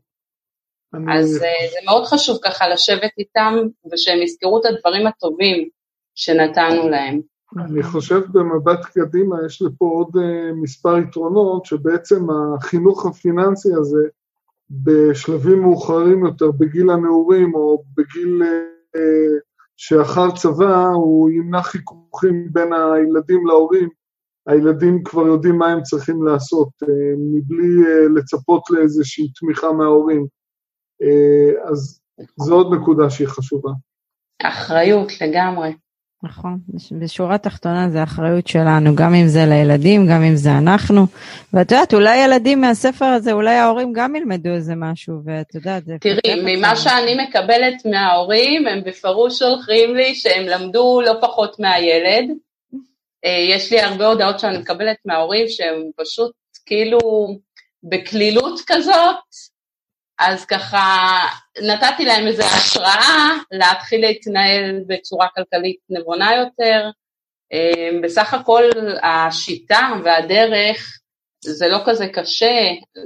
אז uh, זה מאוד חשוב ככה לשבת איתם ושהם יזכרו את הדברים הטובים שנתנו להם. אני חושב במבט קדימה יש לפה עוד uh, מספר יתרונות שבעצם החינוך הפיננסי הזה בשלבים מאוחרים יותר, בגיל הנעורים או בגיל uh, שאחר צבא הוא ימנע חיכוכים בין הילדים להורים, הילדים כבר יודעים מה הם צריכים לעשות, אה, מבלי אה, לצפות לאיזושהי תמיכה מההורים. אה, אז זו עוד נקודה שהיא חשובה. אחריות לגמרי. נכון, בשורה התחתונה זה אחריות שלנו, גם אם זה לילדים, גם אם זה אנחנו. ואת יודעת, אולי ילדים מהספר הזה, אולי ההורים גם ילמדו איזה משהו, ואת יודעת, זה... תראי, ממה שאני מקבלת מההורים, הם בפירוש שולחים לי שהם למדו לא פחות מהילד. אה, יש לי הרבה הודעות שאני מקבלת מההורים שהם פשוט כאילו בקלילות כזאת, אז ככה נתתי להם איזו השראה להתחיל להתנהל בצורה כלכלית נבונה יותר. אמ, בסך הכל השיטה והדרך זה לא כזה קשה,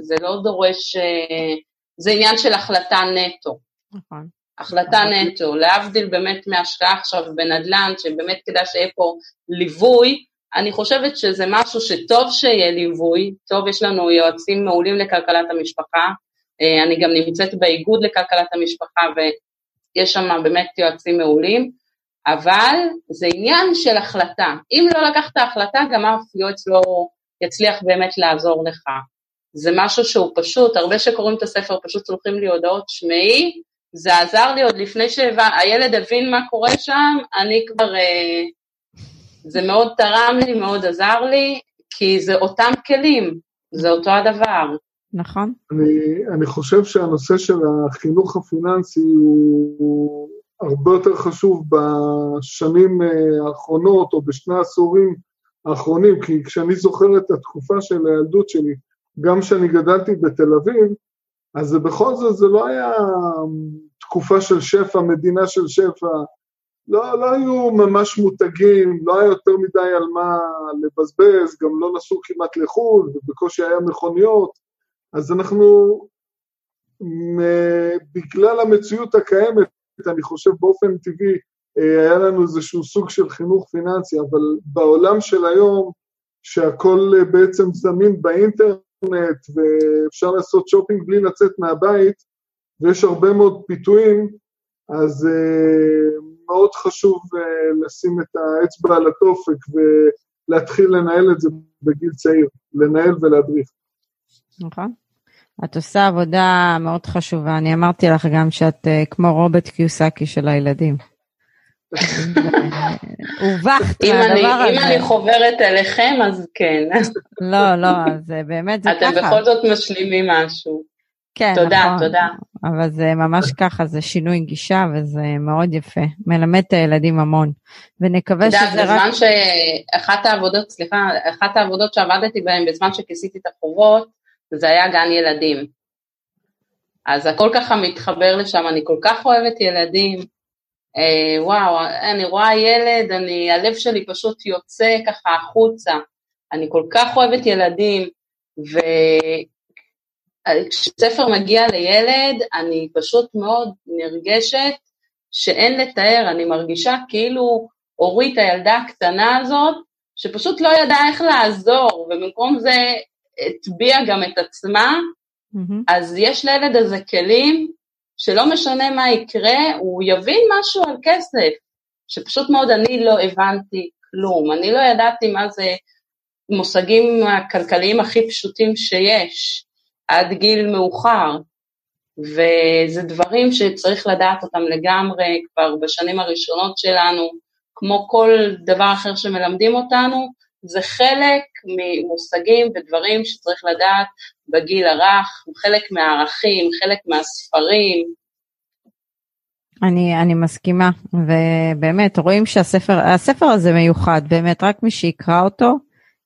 זה לא דורש, אה, זה עניין של החלטה נטו. נכון. החלטה נטו, להבדיל באמת מהשקעה עכשיו בנדל"ן, שבאמת כדאי שיהיה פה ליווי, אני חושבת שזה משהו שטוב שיהיה ליווי, טוב, יש לנו יועצים מעולים לכלכלת המשפחה, אני גם נמצאת באיגוד לכלכלת המשפחה ויש שם באמת יועצים מעולים, אבל זה עניין של החלטה. אם לא לקחת החלטה, גם אף יועץ לא יצליח באמת לעזור לך. זה משהו שהוא פשוט, הרבה שקוראים את הספר פשוט שולחים לי הודעות, שמעי, זה עזר לי עוד לפני שהילד הבין מה קורה שם, אני כבר, אה, זה מאוד תרם לי, מאוד עזר לי, כי זה אותם כלים, זה אותו הדבר. נכון. אני, אני חושב שהנושא של החינוך הפיננסי הוא, הוא הרבה יותר חשוב בשנים אה, האחרונות או בשני העשורים האחרונים, כי כשאני זוכר את התקופה של הילדות שלי, גם כשאני גדלתי בתל אביב, אז זה בכל זאת, זה לא היה תקופה של שפע, מדינה של שפע, לא, לא היו ממש מותגים, לא היה יותר מדי על מה לבזבז, גם לא נסעו כמעט לחו"ל, ובקושי היה מכוניות, אז אנחנו, בגלל המציאות הקיימת, אני חושב באופן טבעי, היה לנו איזשהו סוג של חינוך פיננסי, אבל בעולם של היום, שהכל בעצם זמין באינטרנט ואפשר לעשות שופינג בלי לצאת מהבית, ויש הרבה מאוד פיתויים, אז מאוד חשוב לשים את האצבע על התופק ולהתחיל לנהל את זה בגיל צעיר, לנהל ולהדריך. נכון. את עושה עבודה מאוד חשובה. אני אמרתי לך גם שאת uh, כמו רוברט קיוסקי של הילדים. הובכת מהדבר הזה. אם אני חוברת אליכם, אז כן. לא, לא, אז באמת זה ככה. אתם בכל זאת משלימים משהו. כן, תודה, נכון. תודה. אבל זה ממש ככה, זה שינוי גישה וזה מאוד יפה. מלמד את הילדים המון. ונקווה שזה רק... בזמן שאחת העבודות, סליחה, אחת העבודות שעבדתי בהן בזמן שכיסיתי את החובות, זה היה גן ילדים. אז הכל ככה מתחבר לשם, אני כל כך אוהבת ילדים. אה, וואו, אני רואה ילד, אני, הלב שלי פשוט יוצא ככה החוצה. אני כל כך אוהבת ילדים, וכשספר מגיע לילד, אני פשוט מאוד נרגשת שאין לתאר, אני מרגישה כאילו אורית הילדה הקטנה הזאת, שפשוט לא ידעה איך לעזור, ובמקום זה הטביעה גם את עצמה, mm-hmm. אז יש לילד הזה כלים שלא משנה מה יקרה, הוא יבין משהו על כסף, שפשוט מאוד אני לא הבנתי כלום, אני לא ידעתי מה זה מושגים הכלכליים הכי פשוטים שיש, עד גיל מאוחר, וזה דברים שצריך לדעת אותם לגמרי כבר בשנים הראשונות שלנו, כמו כל דבר אחר שמלמדים אותנו, זה חלק ממושגים ודברים שצריך לדעת בגיל הרך, חלק מהערכים, חלק מהספרים. אני, אני מסכימה, ובאמת רואים שהספר הספר הזה מיוחד, באמת רק מי שיקרא אותו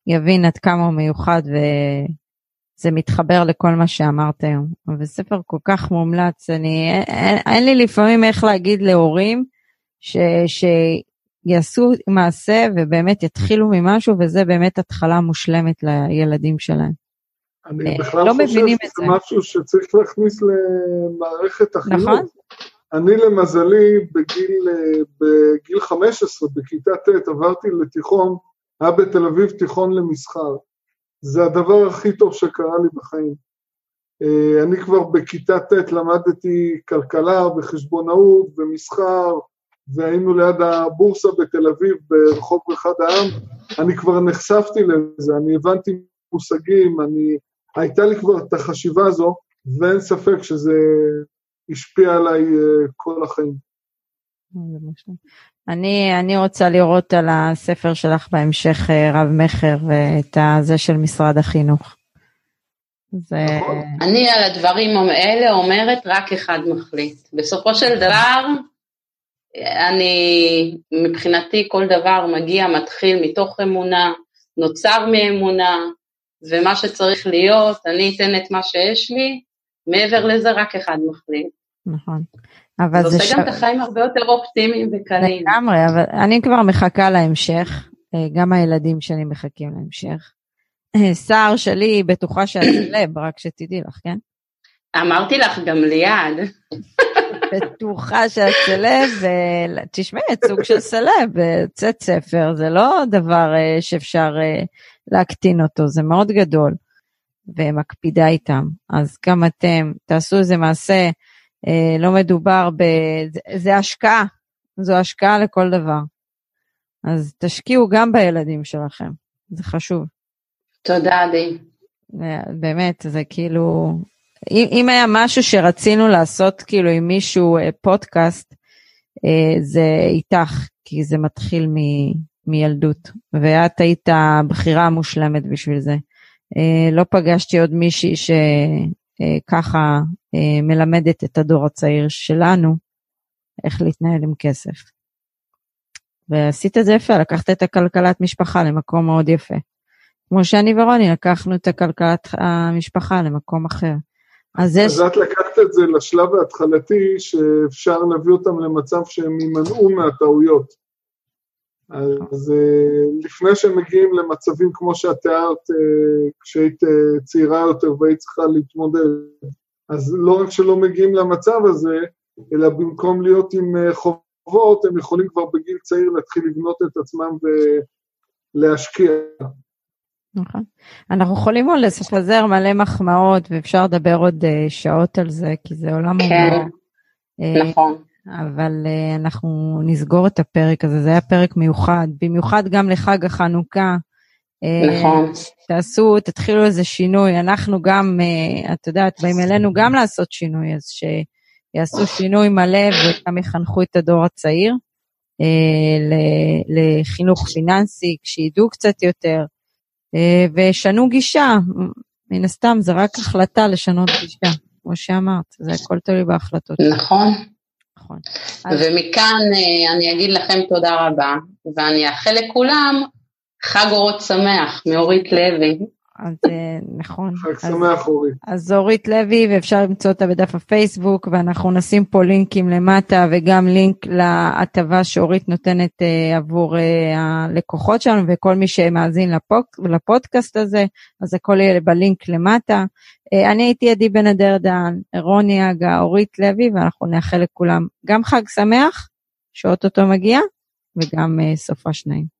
יבין עד כמה הוא מיוחד וזה מתחבר לכל מה שאמרת היום. וספר כל כך מומלץ, אני, אין, אין לי לפעמים איך להגיד להורים ש, יעשו מעשה ובאמת יתחילו ממשהו, וזה באמת התחלה מושלמת לילדים שלהם. אני אה, בכלל לא חושב שזה משהו שצריך להכניס למערכת החינוך. נכון. אני למזלי בגיל, בגיל 15, בכיתה ט', עברתי לתיכון, היה בתל אביב תיכון למסחר. זה הדבר הכי טוב שקרה לי בחיים. אה, אני כבר בכיתה ט' למדתי כלכלה וחשבונאות ומסחר והיינו ליד הבורסה בתל אביב ברחוב אחד העם, אני כבר נחשפתי לזה, אני הבנתי מושגים, אני, הייתה לי כבר את החשיבה הזו, ואין ספק שזה השפיע עליי uh, כל החיים. אני, אני רוצה לראות על הספר שלך בהמשך אה, רב מכר ואת הזה של משרד החינוך. זה... נכון. אני על הדברים האלה אומרת רק אחד מחליט. בסופו של דבר, אני, מבחינתי כל דבר מגיע, מתחיל מתוך אמונה, נוצר מאמונה, ומה שצריך להיות, אני אתן את מה שיש לי, מעבר לזה רק אחד מחליט. נכון. אבל זה, זה עושה ש... גם את החיים הרבה יותר אופטימיים וקלים. לגמרי, אבל אני כבר מחכה להמשך, אה, גם הילדים שלי מחכים להמשך. סער אה, שלי בטוחה שאת סלב, רק שתדעי לך, כן? אמרתי לך גם ליד. בטוחה שאת סלב, תשמעי, את סוג של סלב, צאת ספר, זה לא דבר אה, שאפשר אה, להקטין אותו, זה מאוד גדול, ומקפידה איתם. אז גם אתם, תעשו איזה מעשה, אה, לא מדובר ב... זה השקעה, זו השקעה לכל דבר. אז תשקיעו גם בילדים שלכם, זה חשוב. תודה, עדי. באמת, זה כאילו, אם, אם היה משהו שרצינו לעשות כאילו עם מישהו אה, פודקאסט, אה, זה איתך, כי זה מתחיל מ, מילדות, ואת היית הבחירה המושלמת בשביל זה. אה, לא פגשתי עוד מישהי שככה מלמדת את הדור הצעיר שלנו איך להתנהל עם כסף. ועשית את זה יפה, לקחת את הכלכלת משפחה למקום מאוד יפה. כמו שאני ורוני לקחנו את הכלכלת המשפחה למקום אחר. אז, אז את לקחת את זה לשלב ההתחלתי, שאפשר להביא אותם למצב שהם יימנעו מהטעויות. אז אה, לפני שהם מגיעים למצבים כמו שאת תיארת, אה, כשהיית אה, צעירה יותר והיית צריכה להתמודד, אז לא רק שלא מגיעים למצב הזה, אלא במקום להיות עם חובות הם יכולים כבר בגיל צעיר להתחיל לבנות את עצמם ולהשקיע. נכון. אנחנו יכולים עוד לפזר מלא מחמאות ואפשר לדבר עוד uh, שעות על זה, כי זה עולם כן, uh, נכון. אבל uh, אנחנו נסגור את הפרק הזה, זה היה פרק מיוחד, במיוחד גם לחג החנוכה. נכון. תעשו, תתחילו איזה שינוי, אנחנו גם, את יודעת, באים אלינו גם לעשות שינוי, אז שיעשו שינוי מלא וגם יחנכו את הדור הצעיר לחינוך פיננסי, כשידעו קצת יותר. אה, וישנו גישה, מן הסתם זה רק החלטה לשנות גישה, כמו שאמרת, זה הכל תלוי בהחלטות. נכון. נכון. ומכאן אה, אני אגיד לכם תודה רבה, ואני אאחל לכולם חג אורות שמח מאורית לוי. אז אה, נכון. חג שמח אורית. אז אורית לוי, ואפשר למצוא אותה בדף הפייסבוק, ואנחנו נשים פה לינקים למטה, וגם לינק להטבה שאורית נותנת uh, עבור uh, הלקוחות שלנו, וכל מי שמאזין לפוק, לפודקאסט הזה, אז הכל יהיה בלינק למטה. אני הייתי עדי בן אדר דן, רוני אגה, אורית לוי, ואנחנו נאחל לכולם גם חג שמח, שאו-טו-טו מגיע, וגם סופ"ש נעים.